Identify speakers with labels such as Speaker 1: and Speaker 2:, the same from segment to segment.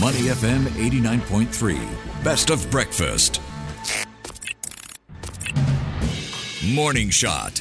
Speaker 1: Money FM 89.3. Best of breakfast. Morning Shot.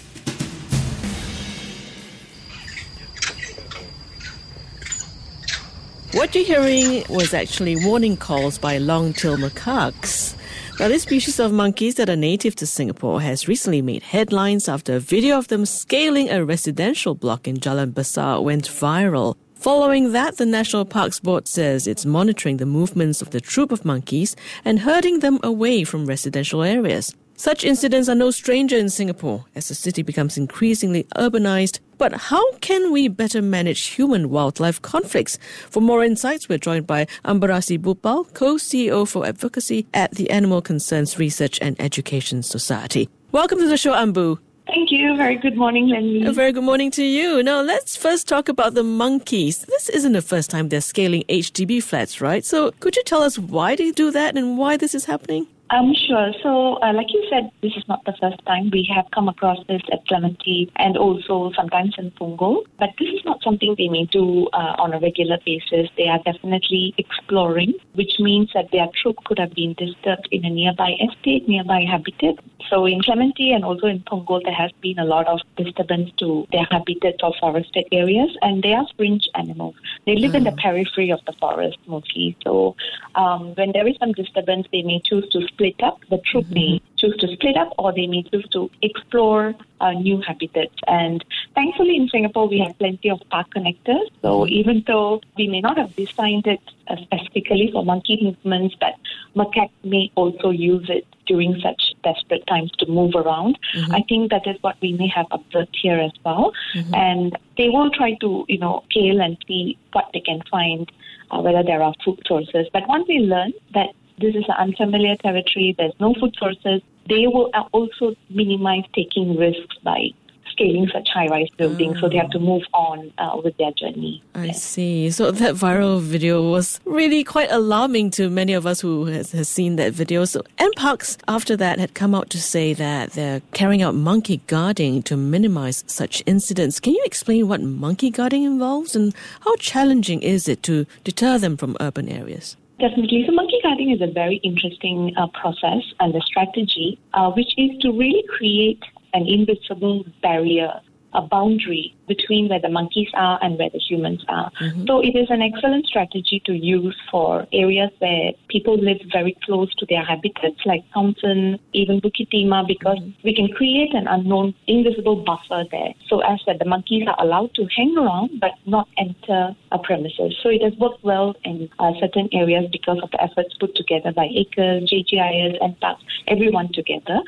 Speaker 2: What you're hearing was actually warning calls by long-tailed macaques. Now, this species of monkeys that are native to Singapore has recently made headlines after a video of them scaling a residential block in Jalan Besar went viral. Following that, the National Parks Board says it's monitoring the movements of the troop of monkeys and herding them away from residential areas. Such incidents are no stranger in Singapore as the city becomes increasingly urbanized. But how can we better manage human wildlife conflicts? For more insights, we're joined by Anbarasi Boopal, co CEO for advocacy at the Animal Concerns Research and Education Society. Welcome to the show, Anbu.
Speaker 3: Thank you. Very good morning, Lynlee.
Speaker 2: A very good morning to you. Now, let's first talk about the monkeys. This isn't the first time they're scaling HDB flats, right? So, could you tell us why they do that and why this is happening?
Speaker 3: Um, sure. So, uh, like you said, this is not the first time we have come across this at Clementi and also sometimes in Punggol. But this is not something they may do uh, on a regular basis. They are definitely exploring, which means that their troop could have been disturbed in a nearby estate, nearby habitat. So, in Clementi and also in Punggol, there has been a lot of disturbance to their habitats or forested areas, and they are fringe animals. They live in the periphery of the forest mostly. So, um, when there is some disturbance, they may choose to split up. The troop mm-hmm. may choose to split up or they may choose to explore uh, new habitats. And thankfully in Singapore, we have plenty of park connectors. So mm-hmm. even though we may not have designed it uh, specifically for monkey movements, but macaque may also use it during such desperate times to move around. Mm-hmm. I think that is what we may have observed here as well. Mm-hmm. And they will try to, you know, scale and see what they can find, uh, whether there are food sources. But once they learn that this is an unfamiliar territory, there's no food sources, they will also minimize taking risks by scaling such high-rise buildings, so they have to move on uh, with their journey.
Speaker 2: I yes. see. So that viral video was really quite alarming to many of us who has, has seen that video. So NParks after that had come out to say that they're carrying out monkey guarding to minimize such incidents. Can you explain what monkey guarding involves and how challenging is it to deter them from urban areas?
Speaker 3: Definitely. So monkey guarding is a very interesting uh, process and a strategy, uh, which is to really create an invisible barrier, a boundary between where the monkeys are and where the humans are. Mm-hmm. So it is an excellent strategy to use for areas where people live very close to their habitats, like Thomson, even Bukit Timah, because mm-hmm. we can create an unknown invisible buffer there. So as that the monkeys are allowed to hang around but not enter a premises. So it has worked well in uh, certain areas because of the efforts put together by ACRES, JGIS, and parks, everyone together.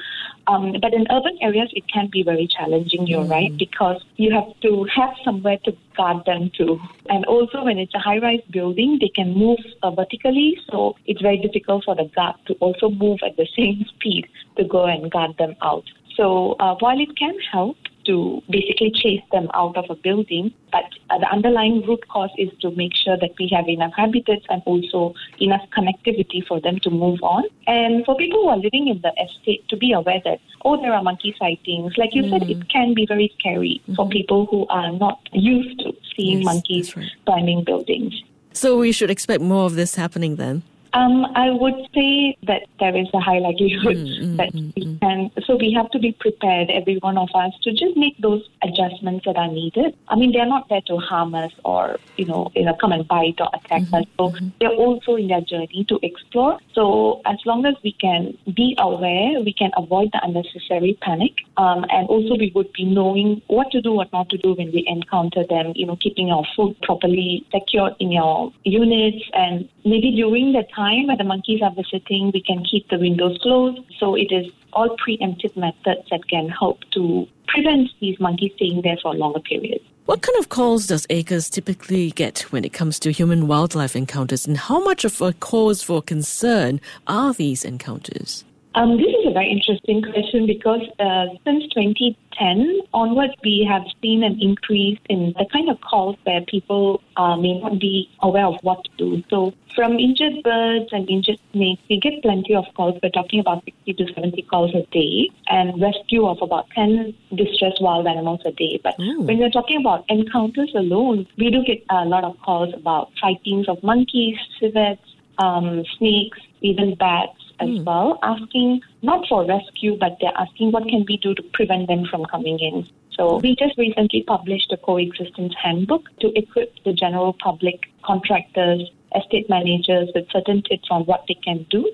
Speaker 3: Um, but in urban areas, it can be very challenging, you're mm-hmm. right, because you have to have somewhere to guard them to. And also, when it's a high rise building, they can move uh, vertically, so it's very difficult for the guard to also move at the same speed to go and guard them out. So, uh, while it can help, to basically chase them out of a building. But uh, the underlying root cause is to make sure that we have enough habitats and also enough connectivity for them to move on. And for people who are living in the estate to be aware that, oh, there are monkey sightings. Like you mm. said, it can be very scary mm-hmm. for people who are not used to seeing yes, monkeys right. climbing buildings.
Speaker 2: So we should expect more of this happening then?
Speaker 3: Um, I would say that there is a high likelihood mm, mm, that mm, we mm. can. So we have to be prepared, every one of us, to just make those adjustments that are needed. I mean, they're not there to harm us or you know, you know come and bite or attack mm-hmm, us. So mm-hmm. they're also in their journey to explore. So as long as we can be aware, we can avoid the unnecessary panic, um, and also we would be knowing what to do, what not to do when we encounter them. You know, keeping our food properly secured in your units, and maybe during the time time the monkeys are visiting, we can keep the windows closed. So it is all preemptive methods that can help to prevent these monkeys staying there for a longer period.
Speaker 2: What kind of calls does ACRES typically get when it comes to human wildlife encounters, and how much of a cause for concern are these encounters?
Speaker 3: Um, this is a very interesting question because uh, since 2010 onwards, we have seen an increase in the kind of calls where people uh, may not be aware of what to do. So, from injured birds and injured snakes, we get plenty of calls. We're talking about 60 to 70 calls a day, and rescue of about 10 distressed wild animals a day. But
Speaker 2: Ooh.
Speaker 3: when we're talking about encounters alone, we do get a lot of calls about sightings of monkeys, civets, um, snakes, even bats as hmm. well, asking not for rescue, but they're asking what can we do to prevent them from coming in. So we just recently published a coexistence handbook to equip the general public, contractors, estate managers with certain tips on what they can do.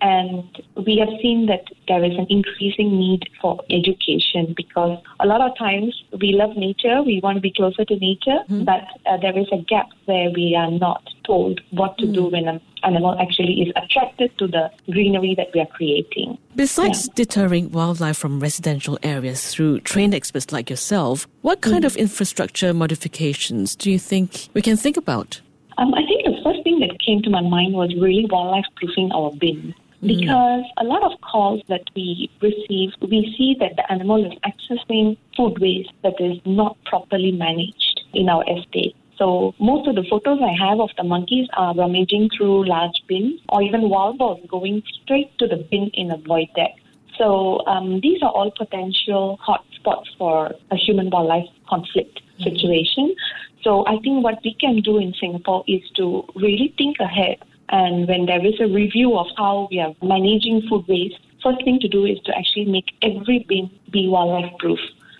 Speaker 3: And we have seen that there is an increasing need for education because a lot of times we love nature, we want to be closer to nature, but uh, there is a gap where we are not told what to do when an animal actually is attracted to the greenery that we are creating.
Speaker 2: Besides deterring wildlife from residential areas through trained experts like yourself, what kind of infrastructure modifications do you think we can think about?
Speaker 3: Um, I think the first thing that came to my mind was really wildlife proofing our bin. Because a lot of calls that we receive, we see that the animal is accessing food waste that is not properly managed in our estate. So most of the photos I have of the monkeys are rummaging through large bins or even wild boars going straight to the bin in a void deck. So um, these are all potential hotspots for a human wildlife conflict situation. So I think what we can do in Singapore is to really think ahead. And when there is a review of how we are managing food waste, first thing to do is to actually make every bin be wildlife proof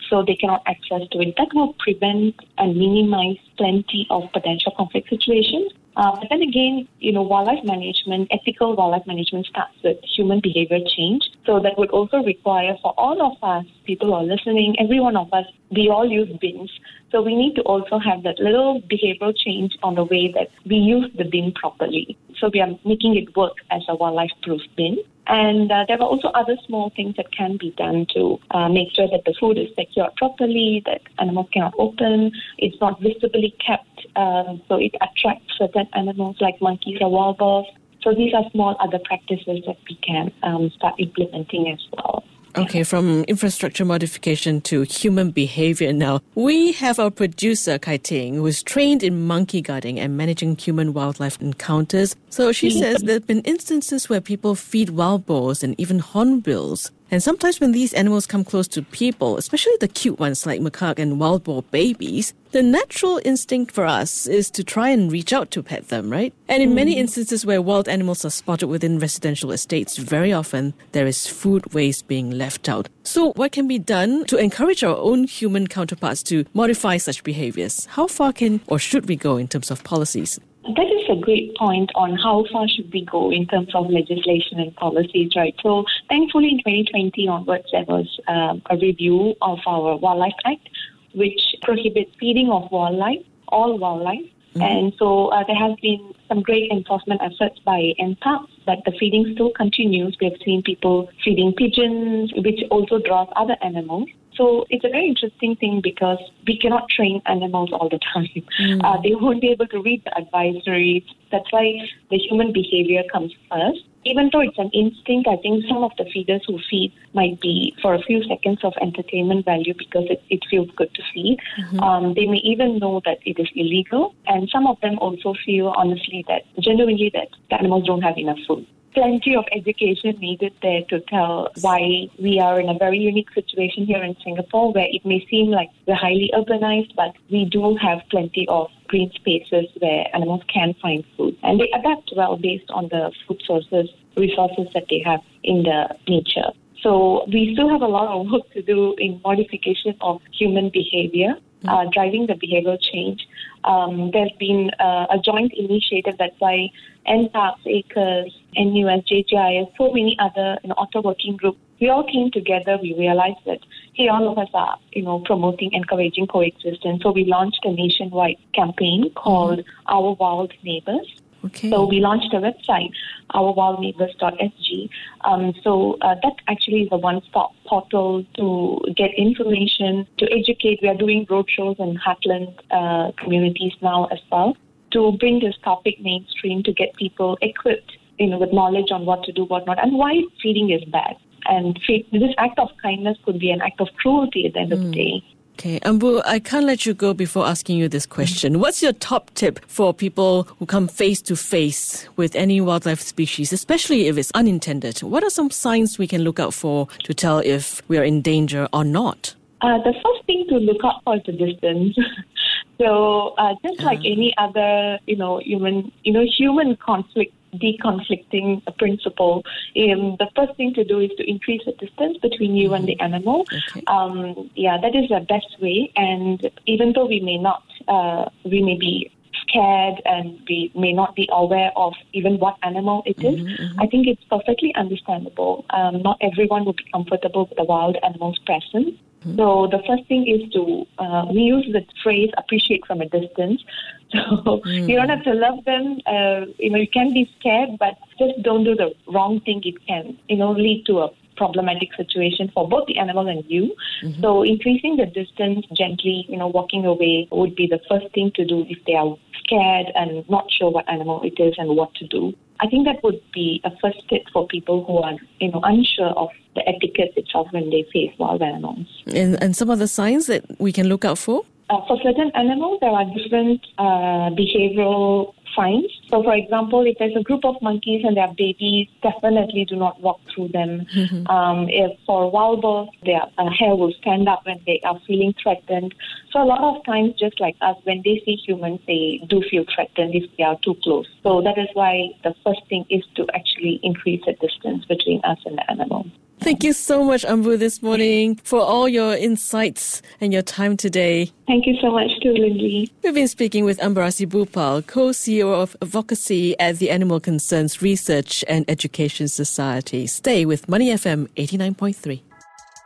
Speaker 3: so they cannot access to it. That will prevent and minimize plenty of potential conflict situations. Uh, but then again, you know, wildlife management, ethical wildlife management starts with human behavior change. So that would also require for all of us, people are listening, every one of us, we all use bins. So we need to also have that little behavioral change on the way that we use the bin properly. So we are making it work as a wildlife proof bin. And uh, there are also other small things that can be done to uh, make sure that the food is secured properly, that animals cannot open, it's not visibly kept, um, so it attracts certain animals like monkeys or boars. So these are small other practices that we can um, start implementing as well.
Speaker 2: Okay, from infrastructure modification to human behavior now. We have our producer, Kai Ting, who is trained in monkey guarding and managing human wildlife encounters. So she mm. says there have been instances where people feed wild boars and even hornbills. And sometimes when these animals come close to people, especially the cute ones like macaque and wild boar babies, the natural instinct for us is to try and reach out to pet them, right? And in many hmm. instances where wild animals are spotted within residential estates, very often there is food waste being left out. So what can be done to encourage our own human counterparts to modify such behaviors? How far can or should we go in terms of policies?
Speaker 3: That is a great point on how far should we go in terms of legislation and policies, right? So, thankfully, in 2020 onwards, there was um, a review of our Wildlife Act, which prohibits feeding of wildlife, all wildlife. And so uh, there has been some great enforcement efforts by NParks, but the feeding still continues. We have seen people feeding pigeons, which also draws other animals. So it's a very interesting thing because we cannot train animals all the time. Uh, they won't be able to read the advisories. That's why the human behavior comes first. Even though it's an instinct, I think some of the feeders who feed might be for a few seconds of entertainment value because it, it feels good to feed. Um, they may even know that it is illegal, and some of them also feel honestly that genuinely that the animals don't have enough food plenty of education needed there to tell why we are in a very unique situation here in Singapore where it may seem like we're highly urbanized, but we do have plenty of green spaces where animals can find food. And they adapt well based on the food sources, resources that they have in the nature. So we still have a lot of work to do in modification of human behavior, uh, driving the behavioral change. Um, there's been uh, a joint initiative that's why NParks, ACRES, NUS, JGIS, so many other you know, auto working groups. We all came together. We realized that hey, all of us are you know promoting, encouraging coexistence. So we launched a nationwide campaign called Our Wild Neighbors.
Speaker 2: Okay.
Speaker 3: So we launched a website, ourwildneighbors.sg. Um, so uh, that actually is a one-stop portal to get information, to educate. We are doing roadshows in heartland uh, communities now as well to bring this topic mainstream to get people equipped you know, with knowledge on what to do, what not, and why feeding is bad. And this act of kindness could be an act of cruelty at the end mm. of the hmm. day.
Speaker 2: Okay, Anbu, I can't let you go before asking you this question. What's your top tip for people who come face to face with any wildlife species, especially if it's unintended? What are some signs we can look out for to tell if we are in danger or not?
Speaker 3: Uh, the first thing to look out for is the distance. so, uh, just like uh. any other, you know, human, you know, human conflict deconflicting a principle, um, the first thing to do is to increase the distance between you and the mm-hmm. animal. Okay. Um, yeah, that is the best way. And even though we may not, uh, we may be scared and we may not be aware of even what animal it is, mm-hmm, mm-hmm. I think it's perfectly understandable. Um, not everyone will be comfortable with the wild animal's presence. Mm-hmm. So the first thing is to uh, we use the phrase "appreciate from a distance." So mm. you don't have to love them. Uh, you know, you can be scared, but just don't do the wrong thing. It can, you know, lead to a problematic situation for both the animal and you. Mm-hmm. So increasing the distance gently, you know, walking away would be the first thing to do if they are scared and not sure what animal it is and what to do. I think that would be a first tip for people who are, you know, unsure of the etiquette itself when they face wild animals.
Speaker 2: And, and some of the signs that we can look out for?
Speaker 3: Uh, for certain animals, there are different uh, behavioral signs. So, for example, if there's a group of monkeys and their babies, definitely do not walk through them. Mm-hmm. Um, if for wild boars, their uh, hair will stand up when they are feeling threatened. So, a lot of times, just like us, when they see humans, they do feel threatened if they are too close. So, that is why the first thing is to actually increase the distance between us and the animal.
Speaker 2: Thank you so much, Anbu, this morning for all your insights and your time today.
Speaker 3: Thank you so much too, Lynlee.
Speaker 2: We've been speaking with Anbarasi Boopal, co-CEO of Advocacy at the Animal Concerns Research and Education Society. Stay with Money FM 89.3.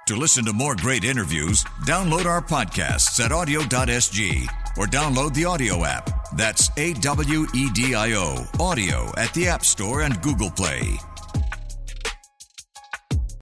Speaker 1: To listen to more great interviews, download our podcasts at awedio.sg or download the AWEDIO app. That's A W E D I O, AWEDIO at the App Store and Google Play.